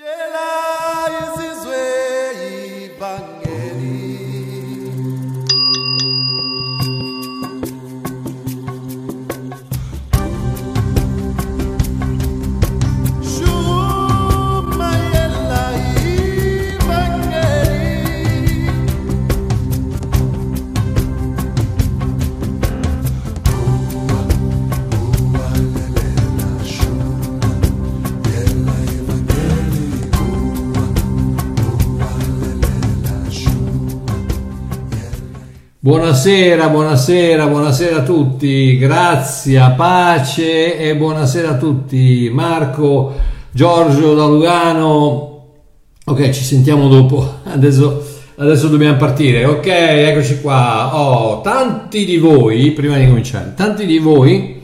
Jela. Buonasera, buonasera, buonasera a tutti, grazie, pace e buonasera a tutti. Marco, Giorgio da Lugano. Ok, ci sentiamo dopo. Adesso, adesso dobbiamo partire. Ok, eccoci qua. Oh, tanti di voi, prima di cominciare, tanti di voi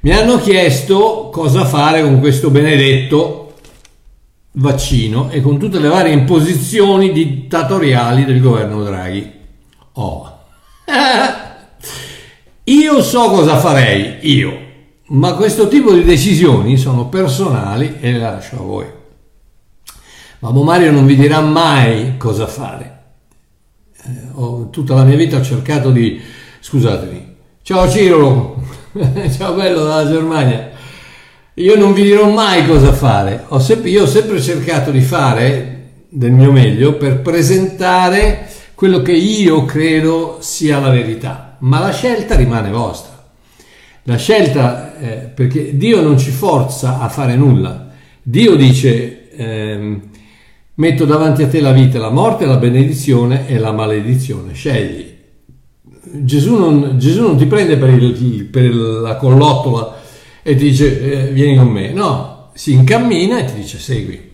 mi hanno chiesto cosa fare con questo benedetto vaccino e con tutte le varie imposizioni dittatoriali del governo Draghi. Oh, io so cosa farei, io, ma questo tipo di decisioni sono personali e le lascio a voi. Mamma Mario non vi dirà mai cosa fare. Eh, ho, tutta la mia vita ho cercato di... Scusatemi. Ciao Ciro, ciao bello dalla Germania. Io non vi dirò mai cosa fare. Ho sempre, io ho sempre cercato di fare del mio meglio per presentare quello che io credo sia la verità, ma la scelta rimane vostra. La scelta, eh, perché Dio non ci forza a fare nulla. Dio dice, eh, metto davanti a te la vita, la morte, la benedizione e la maledizione, scegli. Gesù non, Gesù non ti prende per, il, per, la collottola e ti dice eh, vieni con me, no, si incammina e ti dice segui.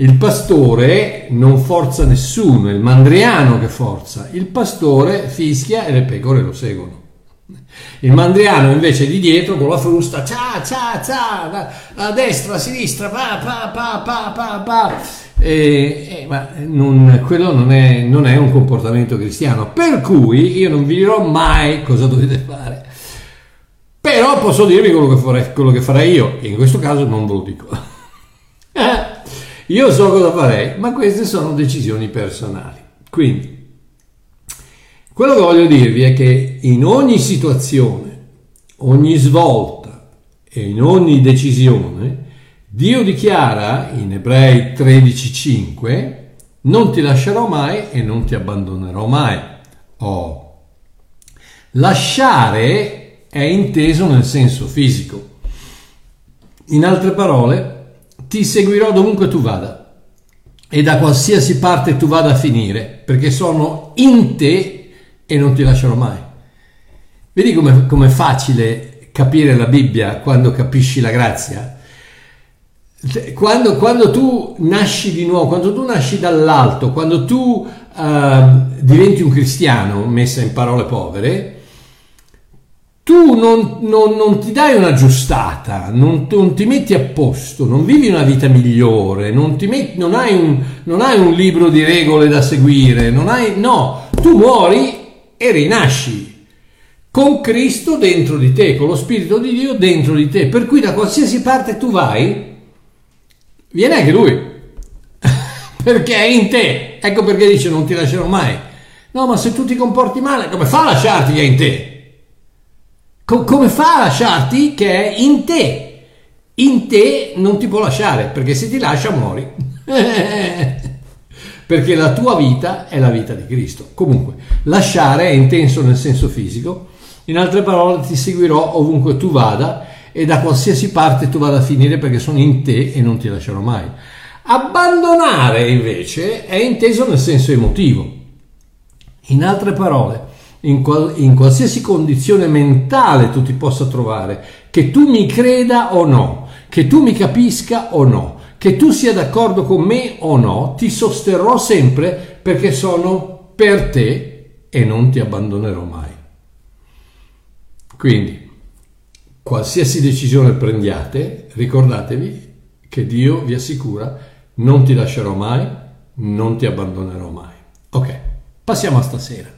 Il pastore non forza nessuno, è il mandriano che forza. Il pastore fischia e le pecore lo seguono. Il mandriano invece di dietro con la frusta, cia cia cia, a destra, a sinistra, pa pa pa pa pa pa. E, e, ma non, quello non è, non è un comportamento cristiano. Per cui io non vi dirò mai cosa dovete fare. Però posso dirvi quello che farei, quello che farei io, e in questo caso non ve lo dico. Io so cosa farei, ma queste sono decisioni personali. Quindi, quello che voglio dirvi è che in ogni situazione, ogni svolta e in ogni decisione, Dio dichiara in Ebrei 13:5, non ti lascerò mai e non ti abbandonerò mai. Oh. Lasciare è inteso nel senso fisico. In altre parole, ti seguirò dovunque tu vada e da qualsiasi parte tu vada a finire, perché sono in te e non ti lascerò mai. Vedi com'è, è facile capire la Bibbia quando capisci la grazia? Quando, quando, tu nasci di nuovo, quando tu nasci dall'alto, quando tu uh, diventi un cristiano, messa in parole povere, tu non, non, non, ti dai una giustata, non, non, ti metti a posto, non vivi una vita migliore, non, metti, hai un, hai un, libro di regole da seguire, hai, no, tu muori e rinasci con Cristo dentro di te, con lo Spirito di Dio dentro di te, per cui da qualsiasi parte tu vai, viene anche Lui, perché è in te, ecco perché dice non ti lascerò mai. No, ma se tu ti comporti male, come fa a lasciarti che è in te? Co- come fa a lasciarti che è in te? In te non ti può lasciare, perché se ti lascia muori. perché la tua vita è la vita di Cristo. Comunque, lasciare è intenso nel senso fisico, in altre parole ti seguirò ovunque tu vada e da qualsiasi parte tu vada a finire perché sono in te e non ti lascerò mai. Abbandonare invece è inteso nel senso emotivo. In altre parole, in, qual- in qualsiasi condizione mentale tu ti possa trovare, che tu mi creda o no, che tu mi capisca o no, che tu sia d'accordo con me o no, ti sosterrò sempre perché sono per te e non ti abbandonerò mai. Quindi, qualsiasi decisione prendiate, ricordatevi che Dio vi assicura non ti lascerò mai, non ti abbandonerò mai. Ok, passiamo a stasera.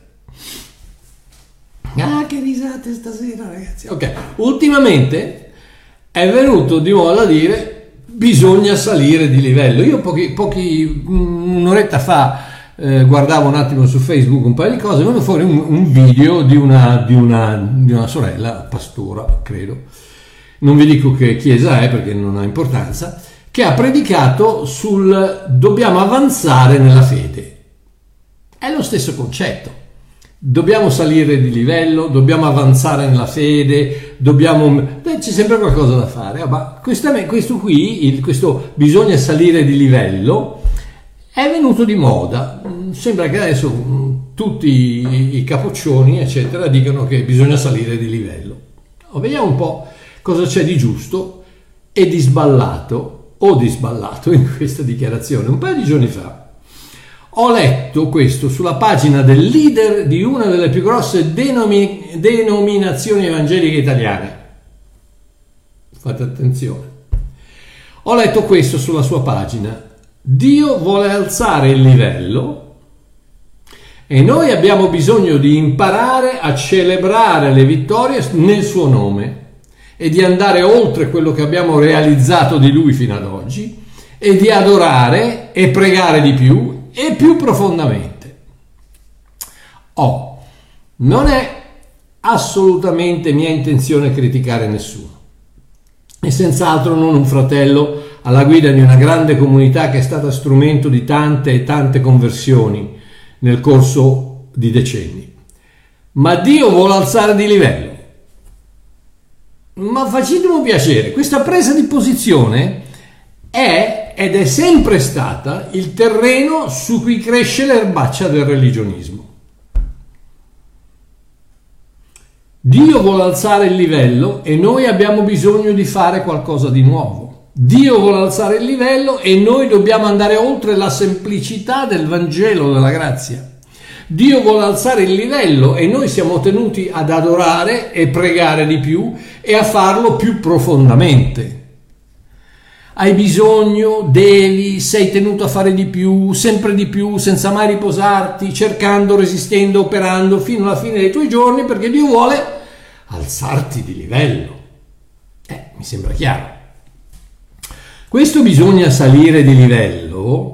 Ah, che risate stasera, ragazzi. Ok, ultimamente è venuto di moda dire bisogna salire di livello. Io pochi, pochi un'oretta fa eh, guardavo un attimo su Facebook un paio di cose, è venuto fuori un, un video di una, di, una, di una, sorella, pastora, credo, non vi dico che chiesa è perché non ha importanza, che ha predicato sul dobbiamo avanzare nella fede. È lo stesso concetto. Dobbiamo salire di livello, dobbiamo avanzare nella fede, dobbiamo... Beh, c'è sempre qualcosa da fare. Ah, ma questo, qui, questo bisogna salire di livello, è venuto di moda. Sembra che adesso mm, tutti i capoccioni, eccetera, dicano che bisogna salire di livello. Vediamo un po' cosa c'è di giusto e di sballato o di sballato in questa dichiarazione. Un paio di giorni fa ho letto questo sulla pagina del leader di una delle più grosse denomi- denominazioni evangeliche italiane. Fate attenzione. Ho letto questo sulla sua pagina. Dio vuole alzare il livello e noi abbiamo bisogno di imparare a celebrare le vittorie nel suo nome e di andare oltre quello che abbiamo realizzato di lui fino ad oggi e di adorare e pregare di più e più profondamente. Oh, non è assolutamente mia intenzione criticare nessuno e senz'altro non un fratello alla guida di una grande comunità che è stata strumento di tante e tante conversioni nel corso di decenni. Ma Dio vuole alzare di livello. Ma facetemi piacere, questa presa di posizione è ed è sempre stata il terreno su cui cresce l'erbaccia del religionismo. Dio vuole alzare il livello e noi abbiamo bisogno di fare qualcosa di nuovo. Dio vuole alzare il livello e noi dobbiamo andare oltre la semplicità del Vangelo della grazia. Dio vuole alzare il livello e noi siamo tenuti ad adorare e pregare di più e a farlo più profondamente. Hai bisogno, devi, sei tenuto a fare di più, sempre di più, senza mai riposarti, cercando, resistendo, operando fino alla fine dei tuoi giorni perché Dio vuole alzarti di livello. Eh, mi sembra chiaro. Questo bisogna salire di livello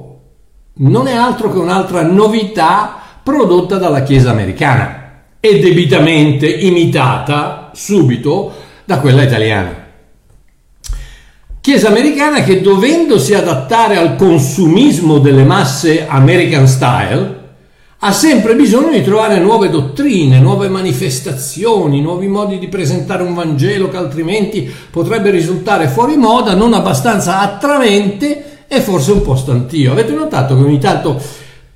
non è altro che un'altra novità prodotta dalla Chiesa americana e debitamente imitata subito da quella italiana. Chiesa americana che dovendosi adattare al consumismo delle masse American style, ha sempre bisogno di trovare nuove dottrine, nuove manifestazioni, nuovi modi di presentare un Vangelo che altrimenti potrebbe risultare fuori moda, non abbastanza attraente e forse un po' stantio. Avete notato che ogni tanto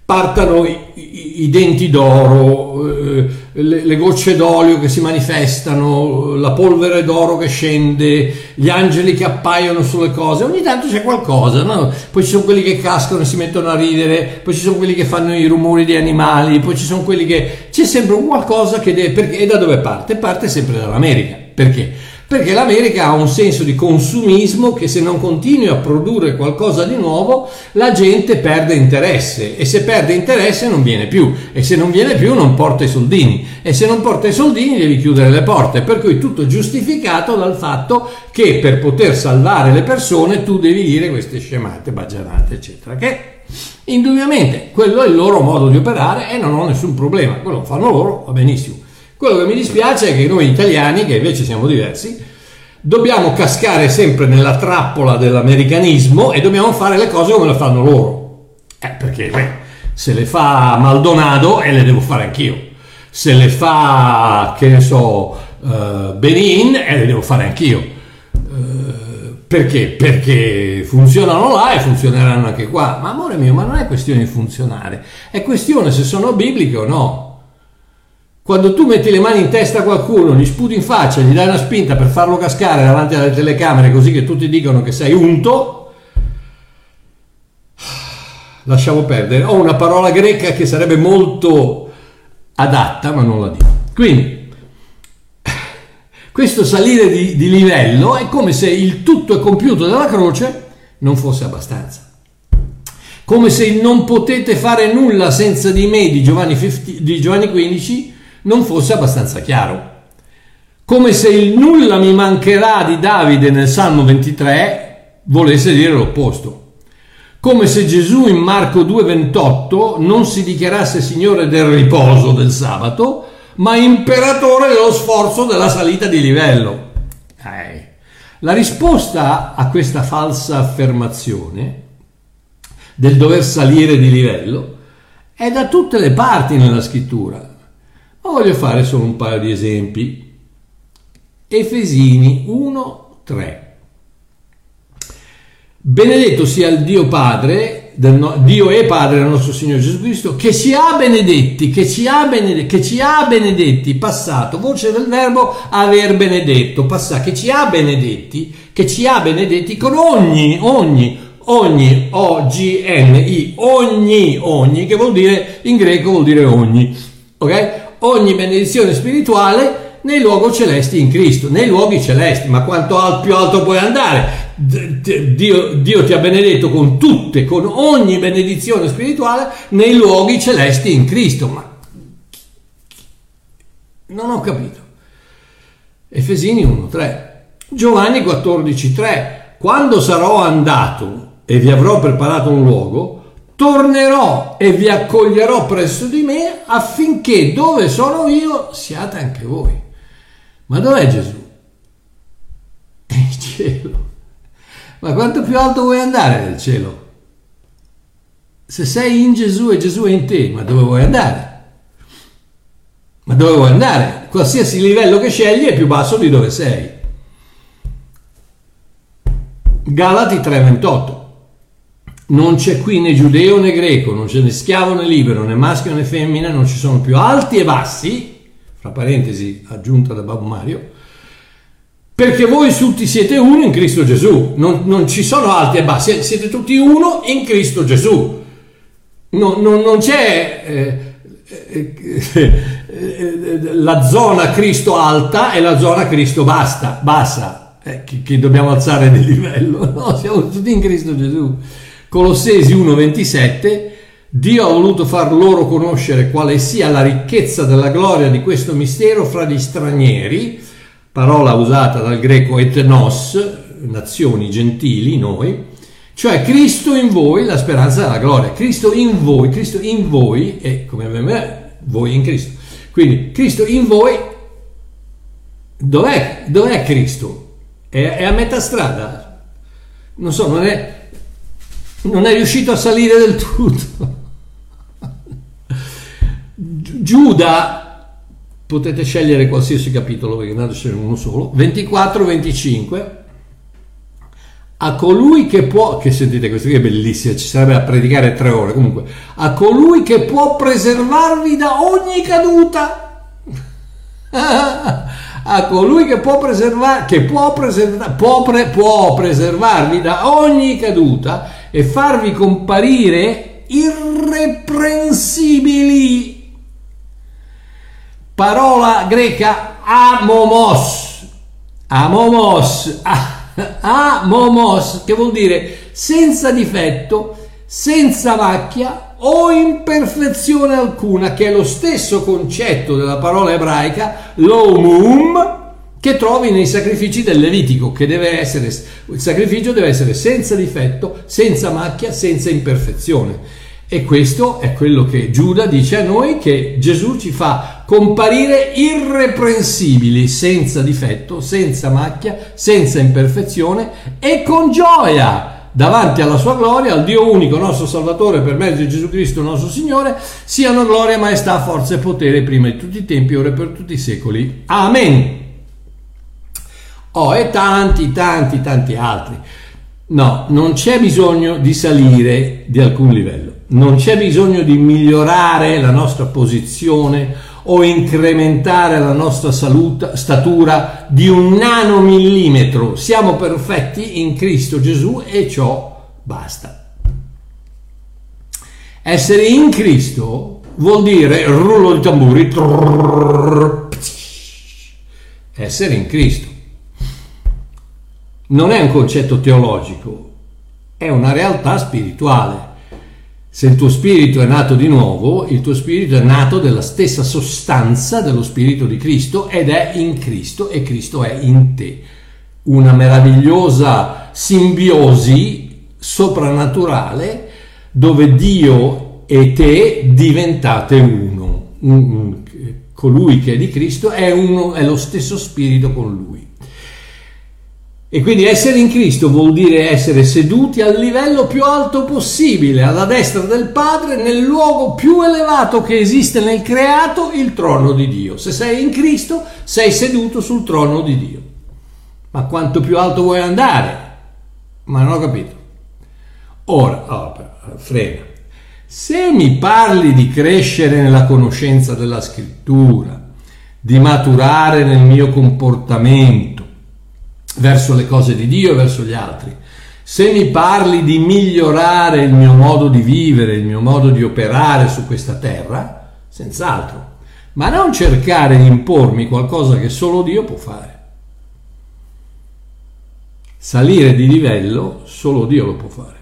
partano i, i, i denti d'oro, eh, le, le, gocce d'olio che si manifestano, la polvere d'oro che scende, gli angeli che appaiono sulle cose, ogni tanto c'è qualcosa, no? poi ci sono quelli che cascano e si mettono a ridere, poi ci sono quelli che fanno i rumori di animali, poi ci sono quelli che... c'è sempre qualcosa che deve... Perché, e da dove parte? Parte sempre dall'America. Perché? Perché l'America ha un senso di consumismo che se non continui a produrre qualcosa di nuovo la gente perde interesse. E se perde interesse non viene più. E se non viene più non porta i soldini. E se non porta i soldini devi chiudere le porte. Per cui tutto giustificato dal fatto che per poter salvare le persone tu devi dire queste scemate, baggianate eccetera che indubbiamente quello è il loro modo di operare e non ho nessun problema. Quello lo fanno loro va benissimo quello che mi dispiace è che noi italiani, che invece siamo diversi, dobbiamo cascare sempre nella trappola dell'americanismo e dobbiamo fare le cose come le fanno loro. Eh, perché beh, se le fa Maldonado e le devo fare anch'io. Se le fa, che ne so, uh, Benin e le devo fare anch'io. Uh, perché? Perché funzionano là e funzioneranno anche qua. Ma amore mio, ma non è questione di funzionare, è questione se sono bibliche o no. Quando tu metti le mani in testa a qualcuno, gli sputi in faccia, gli dai una spinta per farlo cascare davanti alle telecamere così che tutti dicono che sei unto, lasciamo perdere. Ho una parola greca che sarebbe molto adatta, ma non la dico. Quindi, questo salire di, di livello è come se il tutto è compiuto dalla croce non fosse abbastanza come se non potete fare nulla senza di me di Giovanni, 50, di Giovanni 15 non fosse abbastanza chiaro. Come se il nulla mi mancherà di Davide nel Salmo 23 volesse dire l'opposto. Come se Gesù in Marco 2,28 non si dichiarasse Signore del riposo del sabato, ma imperatore dello sforzo della salita di livello. Eh. La risposta a questa falsa affermazione del dover salire di livello è da tutte le parti nella scrittura. Voglio fare solo un paio di esempi. Efesini 1, 3. Benedetto sia il Dio Padre, no, Dio e Padre del nostro Signore Gesù Cristo, che ci ha benedetti, che ci ha benedetti, che ci ha benedetti, passato, voce del verbo aver benedetto, passato, che ci ha benedetti, che ci ha benedetti con ogni, ogni, ogni, O-G-N-I, ogni, ogni, che vuol dire, in greco vuol dire ogni, ok? Ogni benedizione spirituale nei luoghi celesti in Cristo, nei luoghi celesti, ma quanto al, più alto puoi andare? Dio, Dio, ti ha benedetto con tutte, con ogni benedizione spirituale nei luoghi celesti in Cristo. Ma non ho capito. Efesini 1:3, Giovanni 14:3. Quando sarò andato e vi avrò preparato un luogo, tornerò e vi accoglierò presso di me affinché dove sono io siate anche voi. Ma dov'è Gesù? È in cielo. Ma quanto più alto vuoi andare nel cielo? Se sei in Gesù e Gesù è in te, ma dove vuoi andare? Ma dove vuoi andare? Qualsiasi livello che scegli è più basso di dove sei. Galati 3:28. Non c'è qui né giudeo né greco, non c'è né schiavo né libero, né maschio né femmina, non ci sono più alti e bassi, fra parentesi aggiunta da Babbo Mario, perché voi tutti siete uno in Cristo Gesù, non, non ci sono alti e bassi, siete tutti uno in Cristo Gesù. Non, non, non c'è eh, eh, la zona Cristo alta e la zona Cristo basta, bassa, eh, che, che, dobbiamo alzare di livello, no, siamo tutti in Cristo Gesù. Colossesi 1,27 Dio ha voluto far loro conoscere quale sia la ricchezza della gloria di questo mistero fra gli stranieri, parola usata dal greco etnos, nazioni gentili, noi, cioè Cristo in voi, la speranza della gloria, Cristo in voi, Cristo in voi e come me, voi in Cristo. Quindi Cristo in voi, dov'è, dov'è Cristo? È, è, a metà strada? Non so, non è, non è riuscito a salire del tutto. Giuda, potete scegliere qualsiasi capitolo perché a scegliere uno solo, 24-25, a colui che può, che sentite questo qui è bellissimo, ci sarebbe da predicare tre ore, comunque, a colui che può preservarvi da ogni caduta. a colui che può, preservar, che può, preservar, può, pre, può preservarvi da ogni caduta e farvi comparire irreprensibili. Parola greca amomos, amomos, amomos, che vuol dire senza difetto, senza macchia o imperfezione alcuna, che è lo stesso concetto della parola ebraica lomum che trovi nei sacrifici del Levitico, che deve essere, il sacrificio deve essere senza difetto, senza macchia, senza imperfezione. E questo è quello che Giuda dice a noi, che Gesù ci fa comparire irreprensibili, senza difetto, senza macchia, senza imperfezione e con gioia davanti alla sua gloria, al Dio unico, nostro Salvatore, per mezzo di Gesù Cristo, nostro Signore, siano gloria, maestà, forza e potere prima di tutti i tempi, ora e per tutti i secoli. Amen. Oh, e tanti, tanti, tanti altri. No, non c'è bisogno di salire di alcun livello non c'è bisogno di migliorare la nostra posizione o incrementare la nostra salute, statura di un nanomillimetro. Siamo perfetti in Cristo Gesù e ciò basta. Essere in Cristo vuol dire rullo di tamburi. Essere in Cristo. Non è un concetto teologico, è una realtà spirituale. Se il tuo spirito è nato di nuovo, il tuo spirito è nato della stessa sostanza dello spirito di Cristo ed è in Cristo e Cristo è in te. Una meravigliosa simbiosi soprannaturale dove Dio e te diventate uno. Colui che è di Cristo è, uno, è lo stesso spirito con lui. E quindi essere in Cristo vuol dire essere seduti al livello più alto possibile, alla destra del Padre, nel luogo più elevato che esiste nel creato, il trono di Dio. Se sei in Cristo, sei seduto sul trono di Dio. Ma quanto più alto vuoi andare? Ma non ho capito. Ora, oh, frega. Se mi parli di crescere nella conoscenza della scrittura, di maturare nel mio comportamento, verso le cose di Dio e verso gli altri. Se mi parli di migliorare il mio modo di vivere, il mio modo di operare su questa terra, senz'altro, ma non cercare di impormi qualcosa che solo Dio può fare. Salire di livello solo Dio lo può fare.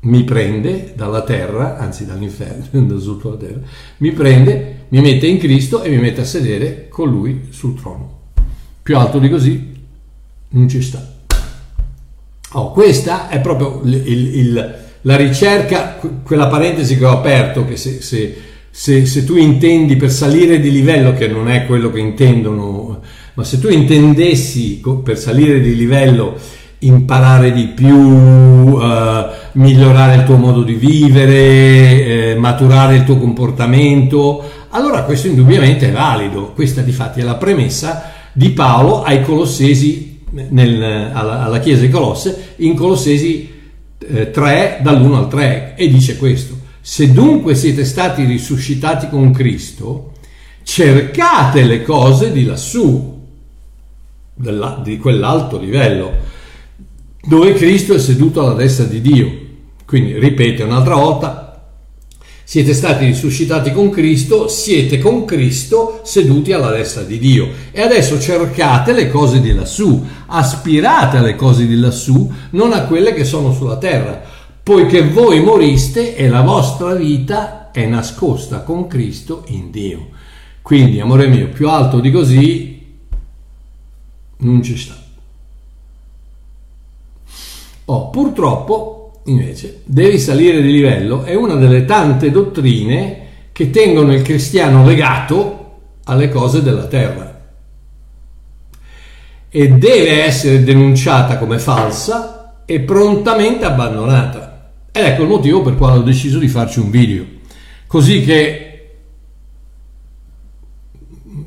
Mi prende dalla terra, anzi dall'inferno, da sotto la terra, mi prende, mi mette in Cristo e mi mette a sedere con Lui sul trono. Più alto di così non ci sta. Oh, questa è proprio il, il, la ricerca, quella parentesi che ho aperto, che se, se, se, se, tu intendi per salire di livello, che non è quello che intendono, ma se tu intendessi per salire di livello imparare di più, uh, migliorare il tuo modo di vivere, eh, maturare il tuo comportamento, allora questo indubbiamente è valido. Questa di fatti è la premessa di Paolo ai Colossesi nel, alla, alla, chiesa di Colosse in Colossesi eh, 3 dall'1 al 3 e dice questo se dunque siete stati risuscitati con Cristo cercate le cose di lassù della, di quell'alto livello dove Cristo è seduto alla destra di Dio. Quindi ripete un'altra volta siete stati risuscitati con Cristo, siete con Cristo seduti alla destra di Dio. E adesso cercate le cose di lassù, aspirate alle cose di lassù, non a quelle che sono sulla terra, poiché voi moriste e la vostra vita è nascosta con Cristo in Dio. Quindi, amore mio, più alto di così non ci sta. Oh, purtroppo invece devi salire di livello è una delle tante dottrine che tengono il cristiano legato alle cose della terra e deve essere denunciata come falsa e prontamente abbandonata. Ed ecco il motivo per quale ho deciso di farci un video, così che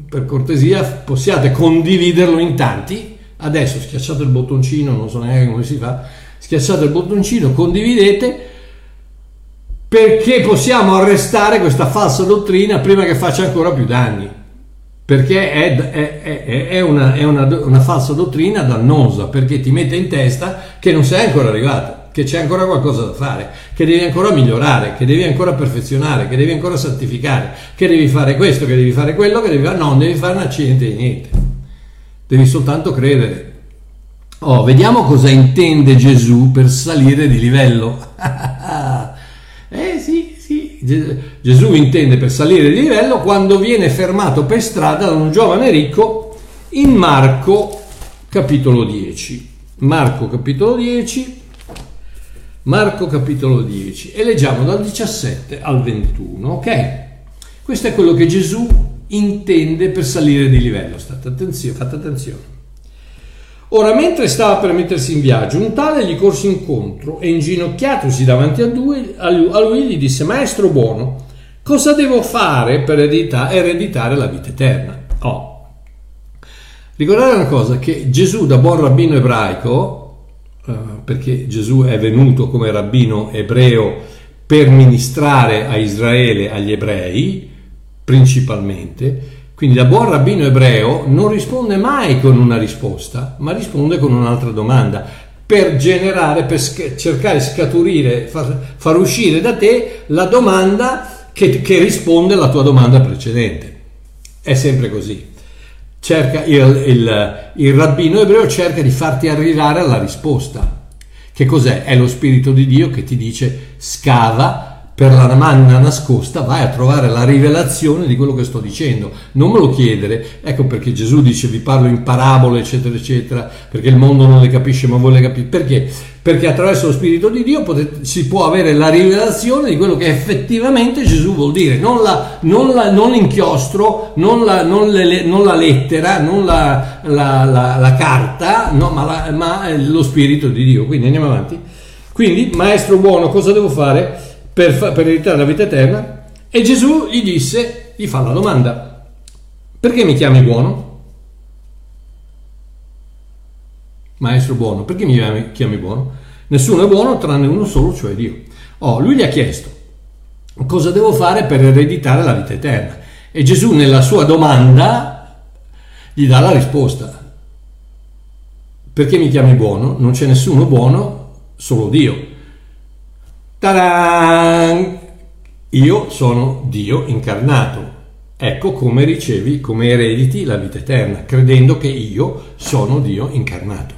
per cortesia possiate condividerlo in tanti. Adesso schiacciate il bottoncino, non so neanche come si fa, schiacciate il bottoncino, condividete perché possiamo arrestare questa falsa dottrina prima che faccia ancora più danni. Perché è, è, è, è una, una, una, falsa dottrina dannosa, perché ti mette in testa che non sei ancora arrivato, che c'è ancora qualcosa da fare, che devi ancora migliorare, che devi ancora perfezionare, che devi ancora santificare, che devi fare questo, che devi fare quello, che devi fare... No, non devi fare un accidente di niente. Devi soltanto credere Oh, vediamo cosa intende Gesù per salire di livello. eh sì, sì, Gesù intende per salire di livello quando viene fermato per strada da un giovane ricco in Marco capitolo 10. Marco capitolo 10. Marco capitolo 10 e leggiamo dal 17 al 21, ok? Questo è quello che Gesù intende per salire di livello. State attenzione, fate attenzione. Ora, mentre stava per mettersi in viaggio, un tale gli corse incontro e inginocchiatosi davanti a lui, a lui gli disse, Maestro buono, cosa devo fare per ereditare la vita eterna? Oh. Ricordate una cosa, che Gesù da buon rabbino ebraico, eh, perché Gesù è venuto come rabbino ebreo per ministrare a Israele, agli ebrei, principalmente, quindi da buon rabbino ebreo non risponde mai con una risposta, ma risponde con un'altra domanda per generare, per sc- cercare di scaturire, far, far, uscire da te la domanda che, che, risponde alla tua domanda precedente. È sempre così. Cerca il, il, il rabbino ebreo cerca di farti arrivare alla risposta. Che cos'è? È lo Spirito di Dio che ti dice scava per la manna nascosta, vai a trovare la rivelazione di quello che sto dicendo. Non me lo chiedere, ecco perché Gesù dice vi parlo in parabole, eccetera, eccetera, perché il mondo non le capisce, ma voi le capite. Perché? Perché attraverso lo Spirito di Dio potete, si può avere la rivelazione di quello che effettivamente Gesù vuol dire, non, la, non, la, non l'inchiostro, non la, non, le, non la, lettera, non la, carta, no, ma, ma lo Spirito di Dio. Quindi andiamo avanti. Quindi, maestro buono, cosa devo fare? Per, per ereditare la vita eterna e Gesù gli disse, gli fa la domanda, perché mi chiami buono? Maestro buono, perché mi chiami buono? Nessuno è buono tranne uno solo, cioè Dio. Oh, lui gli ha chiesto, cosa devo fare per ereditare la vita eterna? E Gesù nella sua domanda gli dà la risposta. Perché mi chiami buono? Non c'è nessuno buono, solo Dio. Ta-da! Io sono Dio incarnato. Ecco come ricevi, come erediti la vita eterna, credendo che io sono Dio incarnato.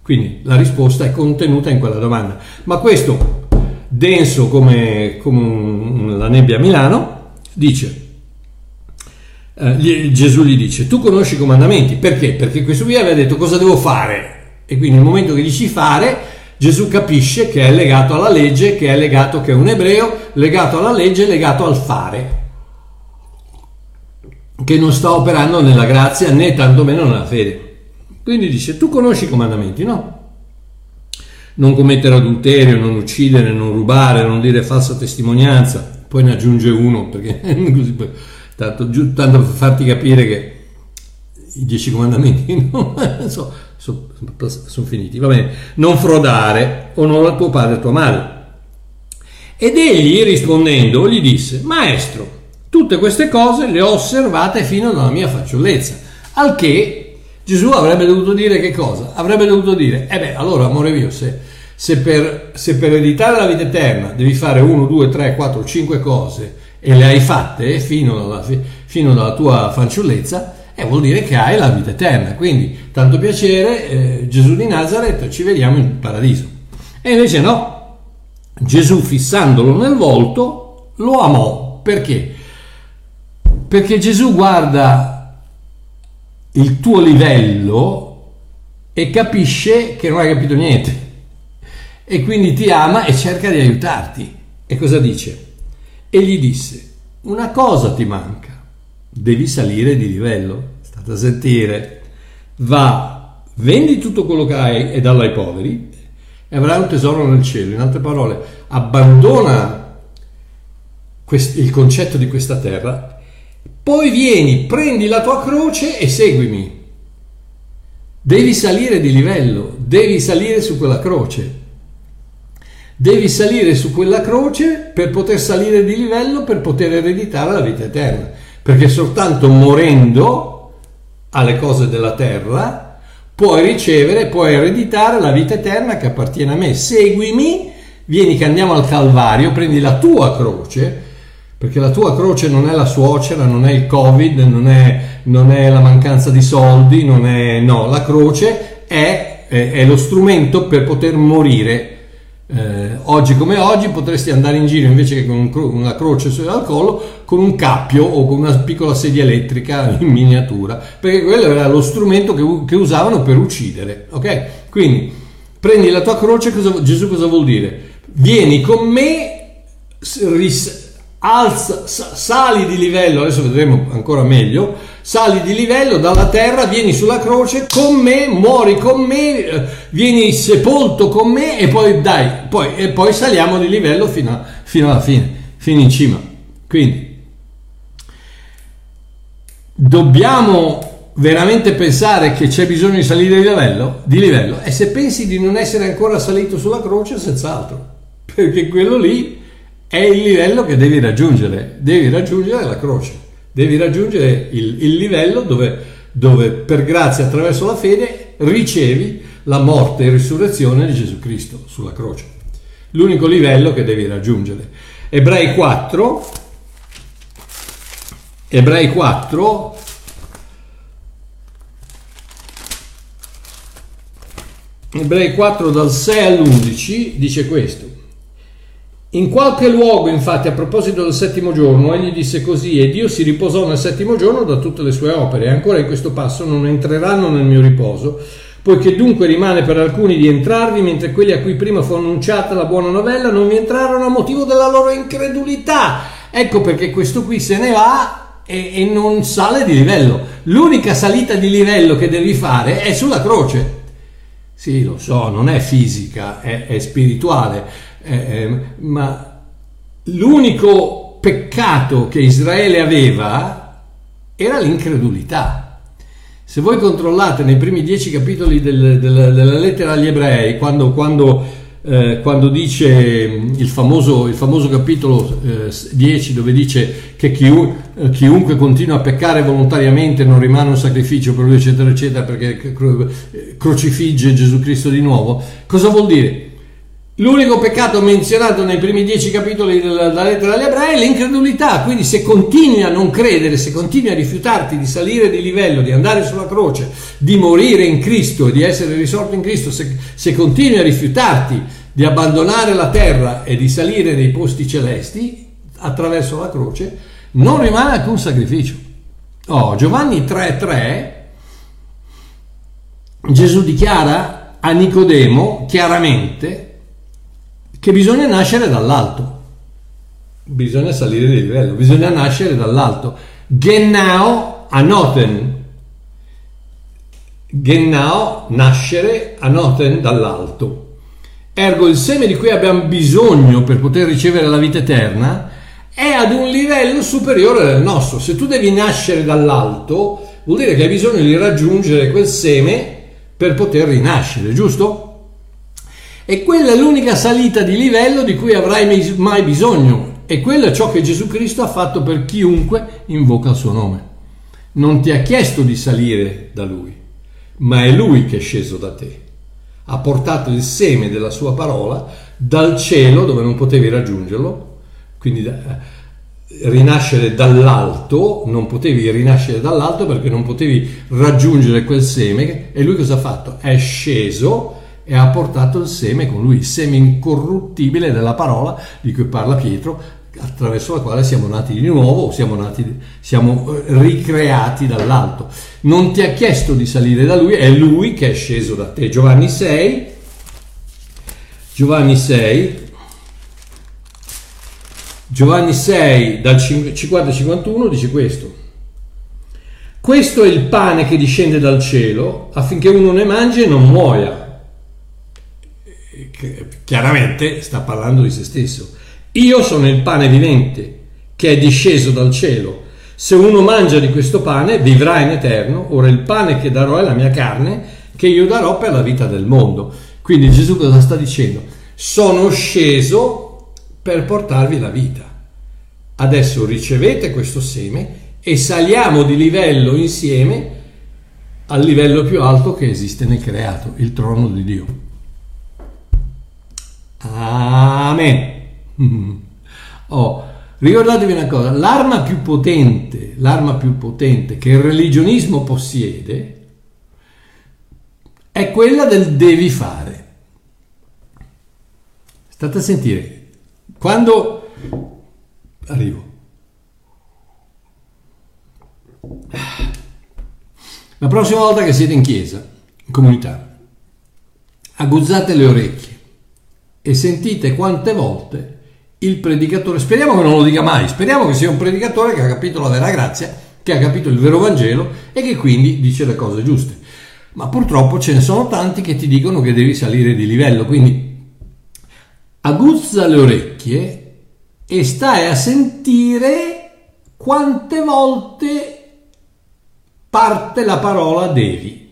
Quindi la risposta è contenuta in quella domanda. Ma questo, denso come, come la nebbia a Milano, dice, eh, Gesù gli dice, tu conosci i comandamenti, perché? Perché questo qui aveva detto cosa devo fare? E quindi nel momento che dici fare, Gesù capisce che è legato alla legge, che è legato, che è un ebreo, legato alla legge, legato al fare, che non sta operando nella grazia né tantomeno nella fede. Quindi dice, tu conosci i comandamenti, no? Non commettere adulterio, non uccidere, non rubare, non dire falsa testimonianza, poi ne aggiunge uno, perché così, tanto, tanto per farti capire che i dieci comandamenti non so, sono, sono finiti, va bene, non frodare, onora tuo padre e tua madre. Ed egli rispondendo gli disse, maestro, tutte queste cose le ho osservate fino alla mia fanciullezza, al che Gesù avrebbe dovuto dire che cosa? Avrebbe dovuto dire, eh beh, allora amore mio, se, se, per, se per ereditare la vita eterna devi fare 1, 2, 3, 4, 5 cose e le hai fatte fino alla, fino alla tua fanciullezza, eh, vuol dire che hai la vita eterna. Quindi, tanto piacere, eh, Gesù di Nazareth, ci vediamo in paradiso. E invece no, Gesù fissandolo nel volto lo amò. Perché? Perché Gesù guarda il tuo livello e capisce che non hai capito niente. E quindi ti ama e cerca di aiutarti. E cosa dice? E gli disse, una cosa ti manca devi salire di livello. State a sentire. Va, vendi tutto quello che hai e dallo ai poveri e avrai un tesoro nel cielo. In altre parole, abbandona quest- il concetto di questa terra, poi vieni, prendi la tua croce e seguimi. Devi salire di livello, devi salire su quella croce. Devi salire su quella croce per poter salire di livello, per poter ereditare la vita eterna perché soltanto morendo alle cose della terra puoi ricevere, puoi ereditare la vita eterna che appartiene a me. Seguimi, vieni che andiamo al Calvario, prendi la tua croce, perché la tua croce non è la suocera, non è il Covid, non è, non è la mancanza di soldi, non è, no, la croce è, è, è lo strumento per poter morire eh, oggi come oggi potresti andare in giro invece che con un cro- una croce al collo con un cappio o con una piccola sedia elettrica in miniatura perché quello era lo strumento che, che usavano per uccidere ok? Quindi prendi la tua croce cosa, Gesù cosa vuol dire? Vieni con me ris- alza, sali di livello, adesso vedremo ancora meglio, sali di livello dalla terra, vieni sulla croce con me, muori con me, eh, vieni sepolto con me e poi dai, poi, e poi saliamo di livello fino, a, fino alla fine, fino in cima. Quindi dobbiamo veramente pensare che c'è bisogno di salire di livello, di livello e se pensi di non essere ancora salito sulla croce, senz'altro, perché quello lì è il livello che devi raggiungere, devi raggiungere la croce, devi raggiungere il, il livello dove, dove per grazia attraverso la fede ricevi la morte e risurrezione di Gesù Cristo sulla croce. L'unico livello che devi raggiungere. Ebrei 4, Ebrei 4, Ebrei 4 dal 6 all'11 dice questo. In qualche luogo, infatti, a proposito del settimo giorno, egli disse così, e Dio si riposò nel settimo giorno da tutte le sue opere, e ancora in questo passo non entreranno nel mio riposo, poiché dunque rimane per alcuni di entrarvi, mentre quelli a cui prima fu annunciata la buona novella non vi entrarono a motivo della loro incredulità. Ecco perché questo qui se ne va e, e non sale di livello. L'unica salita di livello che devi fare è sulla croce. Sì, lo so, non è fisica, è, è spirituale eh, eh, ma l'unico peccato che Israele aveva era l'incredulità. Se voi controllate nei primi dieci capitoli del, del, della lettera agli ebrei, quando, quando, eh, quando dice il famoso, il famoso capitolo eh, 10 dove dice che chiun, eh, chiunque continua a peccare volontariamente non rimane un sacrificio per lui, eccetera, eccetera, perché crocifigge Gesù Cristo di nuovo, cosa vuol dire? L'unico peccato menzionato nei primi dieci capitoli della, lettera agli ebrei è l'incredulità, quindi se continui a non credere, se continui a rifiutarti di salire di livello, di andare sulla croce, di morire in Cristo, di essere risorto in Cristo, se, se continui a rifiutarti di abbandonare la terra e di salire nei posti celesti attraverso la croce, non rimane alcun sacrificio. Oh, Giovanni 3:3 Gesù dichiara a Nicodemo chiaramente che bisogna nascere dall'alto. Bisogna salire di livello, bisogna nascere dall'alto. Gennao anoten. Gennao, nascere, anoten dall'alto. Ergo il seme di cui abbiamo bisogno per poter ricevere la vita eterna è ad un livello superiore del nostro. Se tu devi nascere dall'alto, vuol dire che hai bisogno di raggiungere quel seme per poter rinascere, giusto? E quella è l'unica salita di livello di cui avrai mai bisogno. E quello è ciò che Gesù Cristo ha fatto per chiunque invoca il suo nome. Non ti ha chiesto di salire da Lui, ma è Lui che è sceso da te. Ha portato il seme della sua parola dal cielo dove non potevi raggiungerlo, quindi eh, rinascere dall'alto, non potevi rinascere dall'alto perché non potevi raggiungere quel seme e lui cosa ha fatto? È sceso e ha portato il seme con lui, il seme incorruttibile della parola di cui parla Pietro, attraverso la quale siamo nati di nuovo, siamo, nati, siamo eh, ricreati dall'alto. Non ti ha chiesto di salire da lui, è lui che è sceso da te. Giovanni 6, Giovanni 6, Giovanni 6 dal 50 51 dice questo. Questo è il pane che discende dal cielo affinché uno ne mangi e non muoia chiaramente sta parlando di se stesso. Io sono il pane vivente che è disceso dal cielo. Se uno mangia di questo pane vivrà in eterno. Ora il pane che darò è la mia carne che io darò per la vita del mondo. Quindi Gesù cosa sta dicendo? Sono sceso per portarvi la vita. Adesso ricevete questo seme e saliamo di livello insieme al livello più alto che esiste nel creato, il trono di Dio. Amen. Oh, ricordatevi una cosa, l'arma più potente, l'arma più potente che il religionismo possiede è quella del devi fare. State a sentire, quando arrivo. La prossima volta che siete in chiesa, in comunità, aguzzate le orecchie e sentite quante volte il predicatore, speriamo che non lo dica mai, speriamo che sia un predicatore che ha capito la vera grazia, che ha capito il vero Vangelo e che quindi dice le cose giuste. Ma purtroppo ce ne sono tanti che ti dicono che devi salire di livello, quindi aguzza le orecchie e stai a sentire quante volte parte la parola devi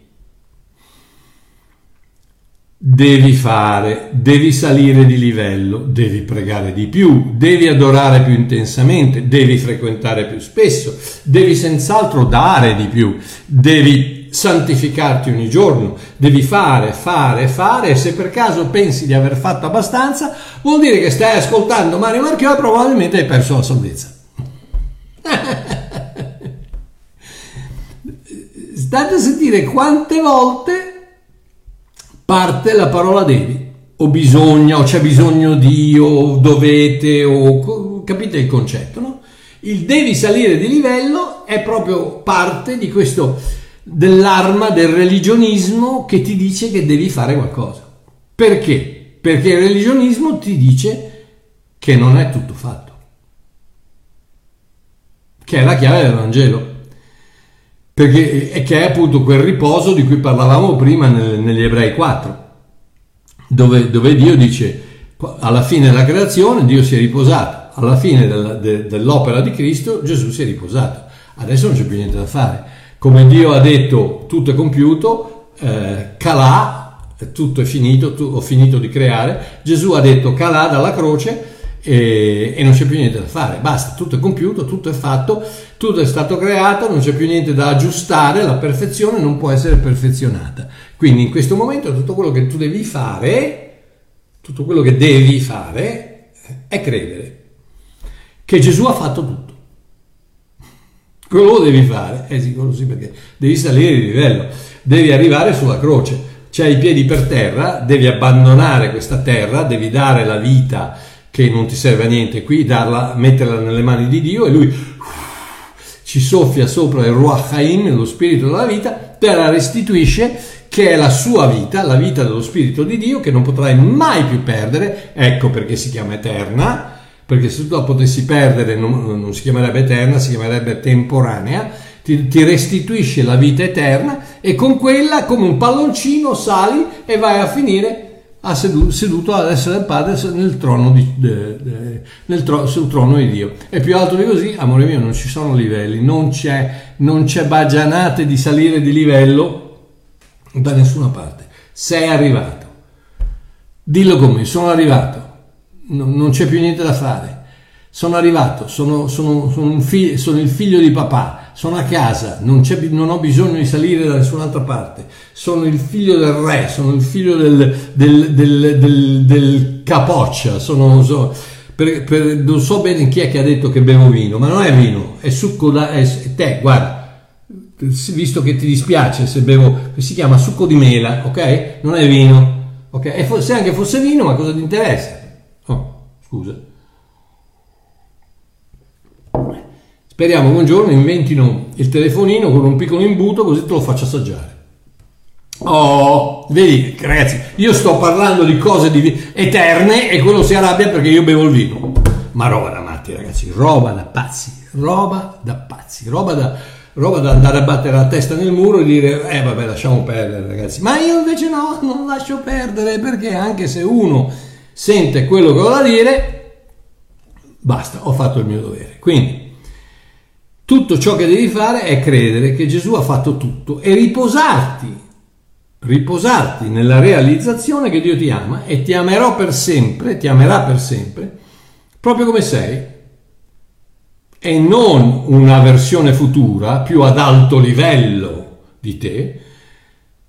devi fare, devi salire di livello, devi pregare di più, devi adorare più intensamente, devi frequentare più spesso, devi senz'altro dare di più, devi santificarti ogni giorno, devi fare, fare, fare e se per caso pensi di aver fatto abbastanza, vuol dire che stai ascoltando Mario Marchiò e probabilmente hai perso la salvezza. State a sentire quante volte parte la parola devi. o bisogna o c'è bisogno di o dovete o capite il concetto, no? Il devi salire di livello è proprio parte di questo dell'arma del religionismo che ti dice che devi fare qualcosa. Perché? Perché il religionismo ti dice che non è tutto fatto. Che è la chiave del Vangelo. Perché, che è appunto quel riposo di cui parlavamo prima nel, negli Ebrei 4 dove, dove Dio dice alla fine della creazione Dio si è riposato, alla fine della, de, dell'opera di Cristo Gesù si è riposato. Adesso non c'è più niente da fare. Come Dio ha detto tutto è compiuto, eh, calà, tutto è finito, tu, ho finito di creare, Gesù ha detto calà dalla croce e, e, non c'è più niente da fare, basta, tutto è compiuto, tutto è fatto, tutto è stato creato, non c'è più niente da aggiustare, la perfezione non può essere perfezionata. Quindi in questo momento tutto quello che tu devi fare, tutto quello che devi fare è credere che Gesù ha fatto tutto. Quello lo devi fare, eh sì, quello sì perché devi salire di livello, devi arrivare sulla croce, c'hai i piedi per terra, devi abbandonare questa terra, devi dare la vita che non ti serve a niente qui, darla, metterla nelle mani di Dio e lui ci soffia sopra il Ruach Haim, lo spirito della vita, te la restituisce che è la sua vita, la vita dello spirito di Dio che non potrai mai più perdere, ecco perché si chiama eterna, perché se tu la potessi perdere non, non si chiamerebbe eterna, si chiamerebbe temporanea, ti, ti, restituisce la vita eterna e con quella come un palloncino sali e vai a finire ha seduto, ad essere il Padre nel trono, di, de, de, nel tro, sul trono di Dio. E più alto di così, amore mio, non ci sono livelli, non c'è, non c'è bagianate di salire di livello da nessuna parte. Sei arrivato. Dillo con me, sono arrivato. No, non c'è più niente da fare. Sono arrivato, sono, sono, sono, figlio, sono il figlio di papà, sono a casa, non, non, ho bisogno di salire da nessun'altra parte. Sono il figlio del re, sono il figlio del, del, del, del capoccia, sono, so, per, per, non so bene chi è che ha detto che bevo vino, ma non è vino, è succo da... È, te, guarda, visto che ti dispiace se bevo, si chiama succo di mela, ok? Non è vino, ok? E se anche fosse vino, ma cosa ti interessa? Oh, scusa. Speriamo che un giorno inventino il telefonino con un piccolo imbuto così te lo faccio assaggiare. Oh, vedi ragazzi, io sto parlando di cose di eterne e quello si arrabbia perché io bevo il vino. Ma roba da matti ragazzi, roba da pazzi, roba da pazzi, roba da, roba da andare a battere la testa nel muro e dire eh vabbè lasciamo perdere ragazzi. Ma io invece no, non lascio perdere perché anche se uno sente quello che ho da dire, basta, ho fatto il mio dovere. Quindi tutto ciò che devi fare è credere che Gesù ha fatto tutto e riposarti, riposarti nella realizzazione che Dio ti ama e ti amerò per sempre, ti amerà per sempre, proprio come sei, e non una versione futura più ad alto livello di te,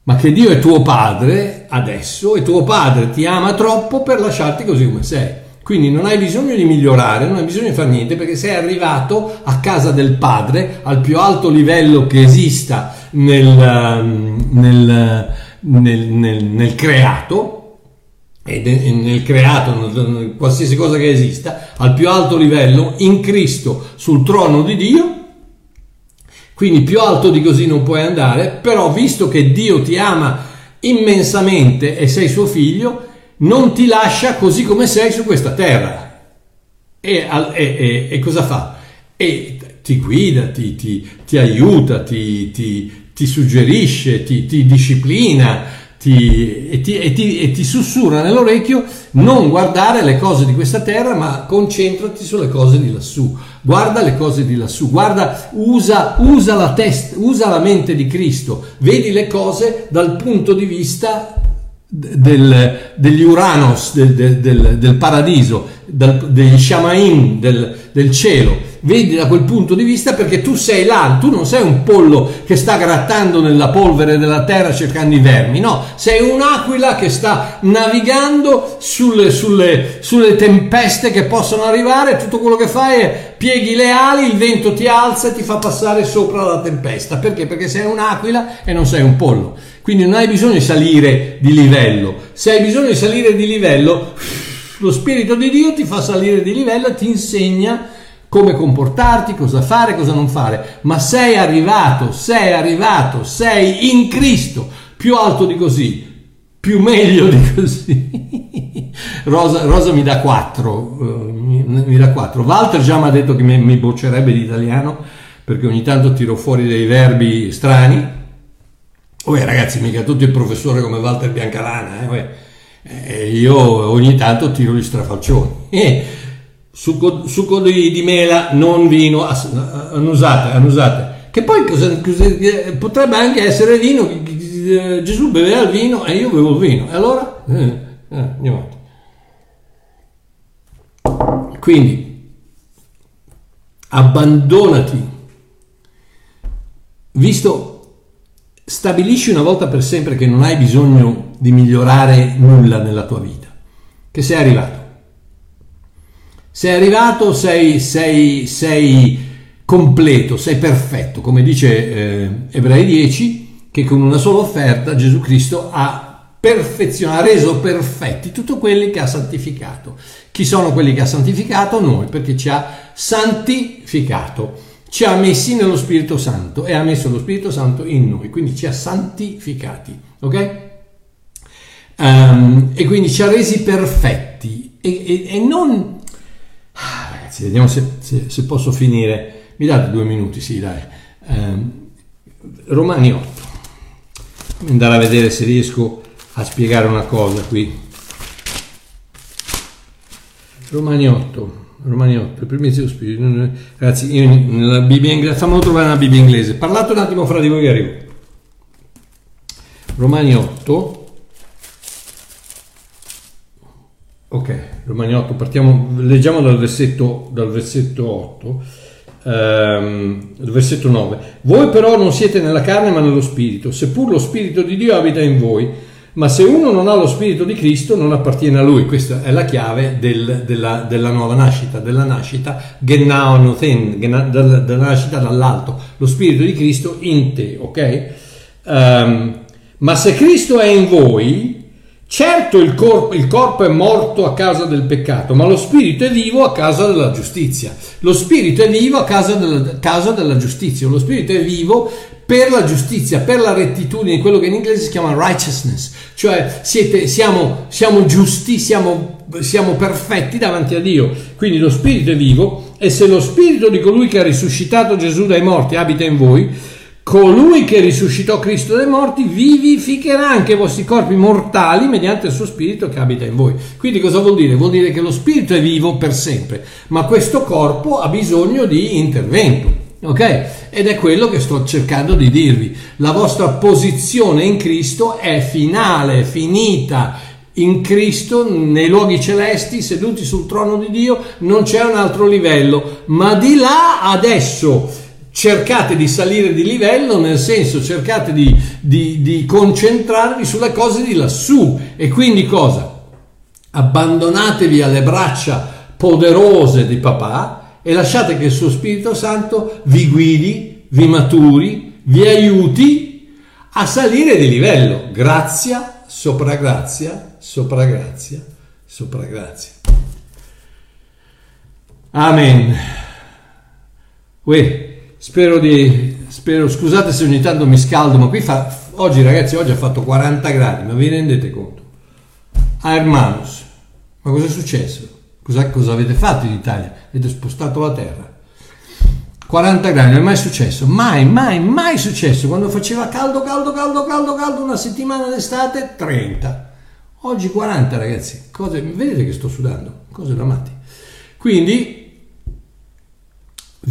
ma che Dio è tuo padre adesso e tuo padre ti ama troppo per lasciarti così come sei. Quindi non hai bisogno di migliorare, non hai bisogno di fare niente perché sei arrivato a casa del padre al più alto livello che esista nel, ehm, nel, nel, nel, creato e nel creato, qualsiasi cosa che esista, al più alto livello in Cristo sul trono di Dio. Quindi più alto di così non puoi andare, però visto che Dio ti ama immensamente e sei suo figlio, non ti lascia così come sei su questa terra. E, e, e, e cosa fa? E ti guida, ti, ti, ti aiuta, ti, ti, suggerisce, ti, disciplina e, ti sussurra nell'orecchio non guardare le cose di questa terra, ma concentrati sulle cose di lassù. Guarda le cose di lassù, guarda, usa, usa la testa, usa la mente di Cristo, vedi le cose dal punto di vista del, degli Uranos del, del, del paradiso, degli Shamaim del, cielo, vedi da quel punto di vista perché tu sei là, tu non sei un pollo che sta grattando nella polvere della terra cercando i vermi, no, sei un'aquila che sta navigando sulle, sulle, sulle tempeste che possono arrivare, tutto quello che fai è pieghi le ali, il vento ti alza e ti fa passare sopra la tempesta, perché? Perché sei un'aquila e non sei un pollo. Quindi non hai bisogno di salire di livello. Se hai bisogno di salire di livello, lo Spirito di Dio ti fa salire di livello e ti insegna come comportarti, cosa fare, cosa non fare. Ma sei arrivato, sei arrivato, sei in Cristo, più alto di così, più meglio di così. Rosa, Rosa mi dà 4, uh, eh, mi, mi, dà 4. Walter già mi ha detto che mi, mi boccerebbe di italiano perché ogni tanto tiro fuori dei verbi strani Oh, ragazzi, mica tutto il professore come Walter Biancalana, eh? Eh, io ogni tanto tiro gli strafalcioni. Eh, succo, succo di, di, mela, non vino, annusate, annusate. Che poi cosa, cosa, potrebbe anche essere vino, Gesù beveva il vino e io bevo il vino. E allora? Eh, eh, andiamo. Quindi, abbandonati. Visto stabilisci una volta per sempre che non hai bisogno di migliorare nulla nella tua vita, che sei arrivato. Sei arrivato, sei, sei, sei completo, sei perfetto, come dice eh, Ebrei 10, che con una sola offerta Gesù Cristo ha ha reso perfetti tutti quelli che ha santificato. Chi sono quelli che ha santificato? Noi, perché ci ha santificato ci ha messi nello Spirito Santo e ha messo lo Spirito Santo in noi, quindi ci ha santificati, ok? Um, e quindi ci ha resi perfetti e, e, e non... Ah, ragazzi, vediamo se, se, se, posso finire. Mi date due minuti, sì, dai. Um, Romani 8. Andare a vedere se riesco a spiegare una cosa qui. Romani 8. Romani 8, il primizio spirito. Ragazzi, io nella Bibbia inglese, fammelo trovare nella Bibbia inglese. Parlate un attimo fra di voi che arrivo. Romani 8. Ok, Romani 8, partiamo, leggiamo dal versetto, dal versetto 8, ehm, versetto 9. Voi però non siete nella carne ma nello spirito, seppur lo spirito di Dio abita in voi ma se uno non ha lo spirito di Cristo non appartiene a lui. Questa è la chiave del, della, della, nuova nascita, della nascita della nascita dall'alto, lo spirito di Cristo in te, ok? Um, ma se Cristo è in voi, certo il corpo, il corpo è morto a causa del peccato, ma lo spirito è vivo a causa della giustizia. Lo spirito è vivo a causa della, causa della giustizia, lo spirito è vivo per la giustizia, per la rettitudine, quello che in inglese si chiama righteousness, cioè siete, siamo, siamo, giusti, siamo, siamo perfetti davanti a Dio. Quindi lo Spirito è vivo e se lo Spirito di colui che ha risuscitato Gesù dai morti abita in voi, colui che risuscitò Cristo dai morti vivificherà anche i vostri corpi mortali mediante il suo Spirito che abita in voi. Quindi cosa vuol dire? Vuol dire che lo Spirito è vivo per sempre, ma questo corpo ha bisogno di intervento. Ok? Ed è quello che sto cercando di dirvi. La vostra posizione in Cristo è finale, finita. In Cristo, nei luoghi celesti, seduti sul trono di Dio, non c'è un altro livello. Ma di là adesso cercate di salire di livello, nel senso cercate di, di, di concentrarvi sulle cose di lassù. E quindi cosa? Abbandonatevi alle braccia poderose di papà e lasciate che il suo Spirito Santo vi guidi, vi maturi, vi aiuti a salire di livello. Grazia sopra grazia, sopra grazia, sopra grazia. Amen. Uè, spero di... Spero, scusate se ogni tanto mi scaldo, ma qui fa... Oggi ragazzi, oggi ha fatto 40 gradi, ma vi rendete conto? Ah, hermanos, ma cosa è successo? Cosa, cosa avete fatto in Italia? Avete spostato la terra. 40 gradi, non è mai successo, mai, mai, mai successo. Quando faceva caldo, caldo, caldo, caldo, caldo, una settimana d'estate, 30. Oggi 40 ragazzi, cose, vedete che sto sudando, cose da matti. Quindi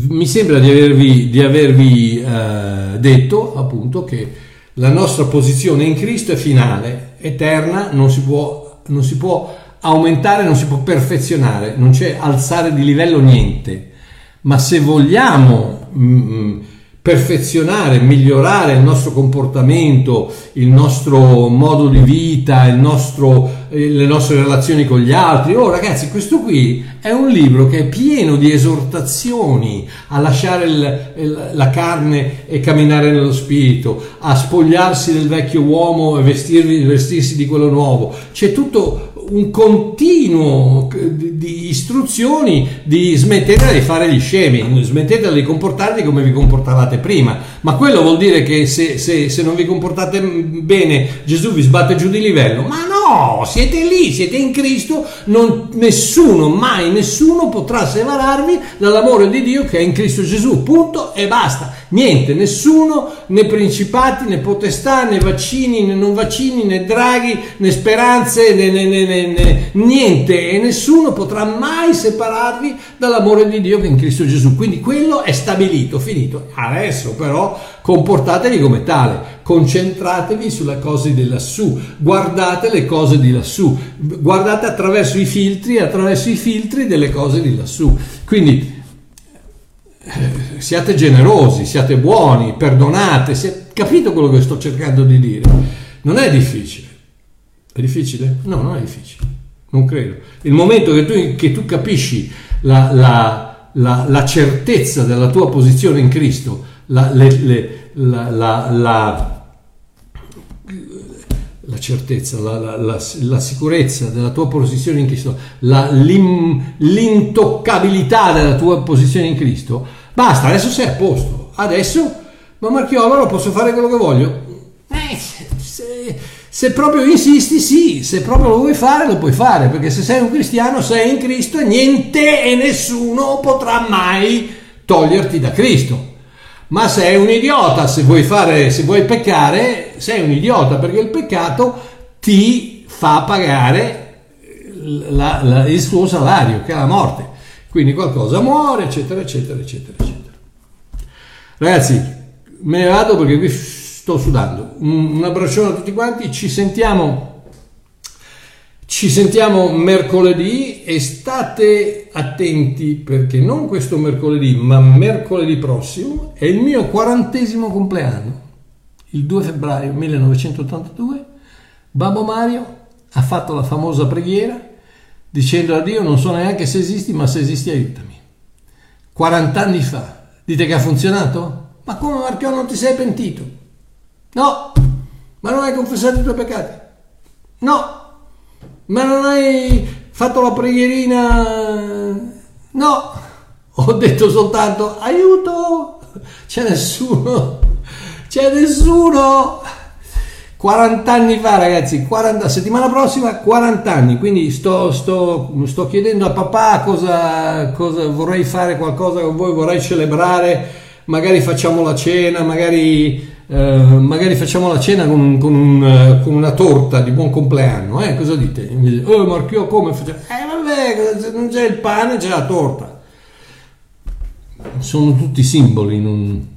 mi sembra di avervi, di avervi eh, detto appunto che la nostra posizione in Cristo è finale, eterna, non si può, non si può aumentare non si può perfezionare, non c'è alzare di livello niente, ma se vogliamo mm, perfezionare, migliorare il nostro comportamento, il nostro modo di vita, nostro, eh, le nostre relazioni con gli altri. Oh ragazzi, questo qui è un libro che è pieno di esortazioni a lasciare il, la carne e camminare nello spirito, a spogliarsi del vecchio uomo e vestirsi di quello nuovo. C'è tutto un continuo di istruzioni di smettetela di fare gli scemi, smettetela di comportarvi come vi comportavate prima, ma quello vuol dire che se, se, se non vi comportate bene Gesù vi sbatte giù di livello, ma no, siete lì, siete in Cristo, non, nessuno, mai nessuno potrà separarvi dall'amore di Dio che è in Cristo Gesù, punto e basta, niente, nessuno, né principati, né potestà, né vaccini, né non vaccini, né draghi, né speranze, né, né, né né, niente e nessuno potrà mai separarvi dall'amore di Dio che è in Cristo Gesù. Quindi quello è stabilito, finito. Adesso però comportatevi come tale, concentratevi sulle cose di lassù, guardate le cose di lassù, guardate attraverso i filtri, attraverso i filtri delle cose di lassù. Quindi eh, siate generosi, siate buoni, perdonate, siate... capito quello che sto cercando di dire? Non è difficile. È difficile? No, non è difficile. Non credo. Il momento che tu, che tu capisci la, la, la, la, certezza della tua posizione in Cristo, la, le, le, la certezza, la, sicurezza della tua posizione in Cristo, l'in, l'intoccabilità della tua posizione in Cristo, basta, adesso sei a posto. Adesso, ma Marchiolo, allora posso fare quello che voglio? Eh, se, proprio insisti, sì, se proprio lo vuoi fare, lo puoi fare, perché se sei un cristiano, sei in Cristo e niente e nessuno potrà mai toglierti da Cristo. Ma sei un idiota, se vuoi fare, se vuoi peccare, sei un idiota, perché il peccato ti fa pagare la, la, il suo salario, che è la morte. Quindi qualcosa muore, eccetera, eccetera, eccetera, eccetera. Ragazzi, me ne vado perché qui sto sudando. Un, abbraccione a tutti quanti, ci sentiamo, ci sentiamo mercoledì e state attenti perché non questo mercoledì, ma mercoledì prossimo è il mio quarantesimo compleanno. Il 2 febbraio 1982 Babbo Mario ha fatto la famosa preghiera dicendo a Dio non so neanche se esisti, ma se esisti aiutami. 40 anni fa. Dite che ha funzionato? Ma come Marchio non ti sei pentito? No, ma non hai confessato i tuoi peccati. No, ma non hai fatto la preghierina. No, ho detto soltanto aiuto, c'è nessuno, c'è nessuno. 40 anni fa ragazzi, 40, settimana prossima 40 anni, quindi sto, sto, sto chiedendo a papà cosa, cosa vorrei fare, qualcosa con voi, vorrei celebrare, magari facciamo la cena, magari eh, magari facciamo la cena con, con, un, eh, con, una torta di buon compleanno, eh? cosa dite? Oh Marchio come facciamo? Eh vabbè, non c'è il pane, c'è la torta. Sono tutti simboli, non,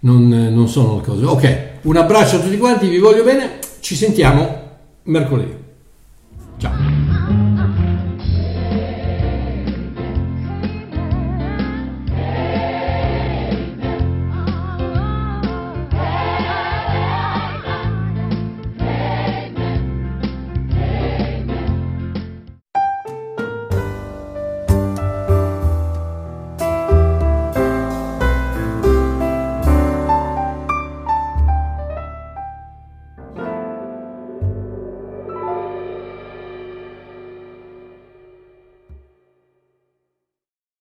non, non sono le cose. Ok, un abbraccio a tutti quanti, vi voglio bene, ci sentiamo mercoledì. Ciao.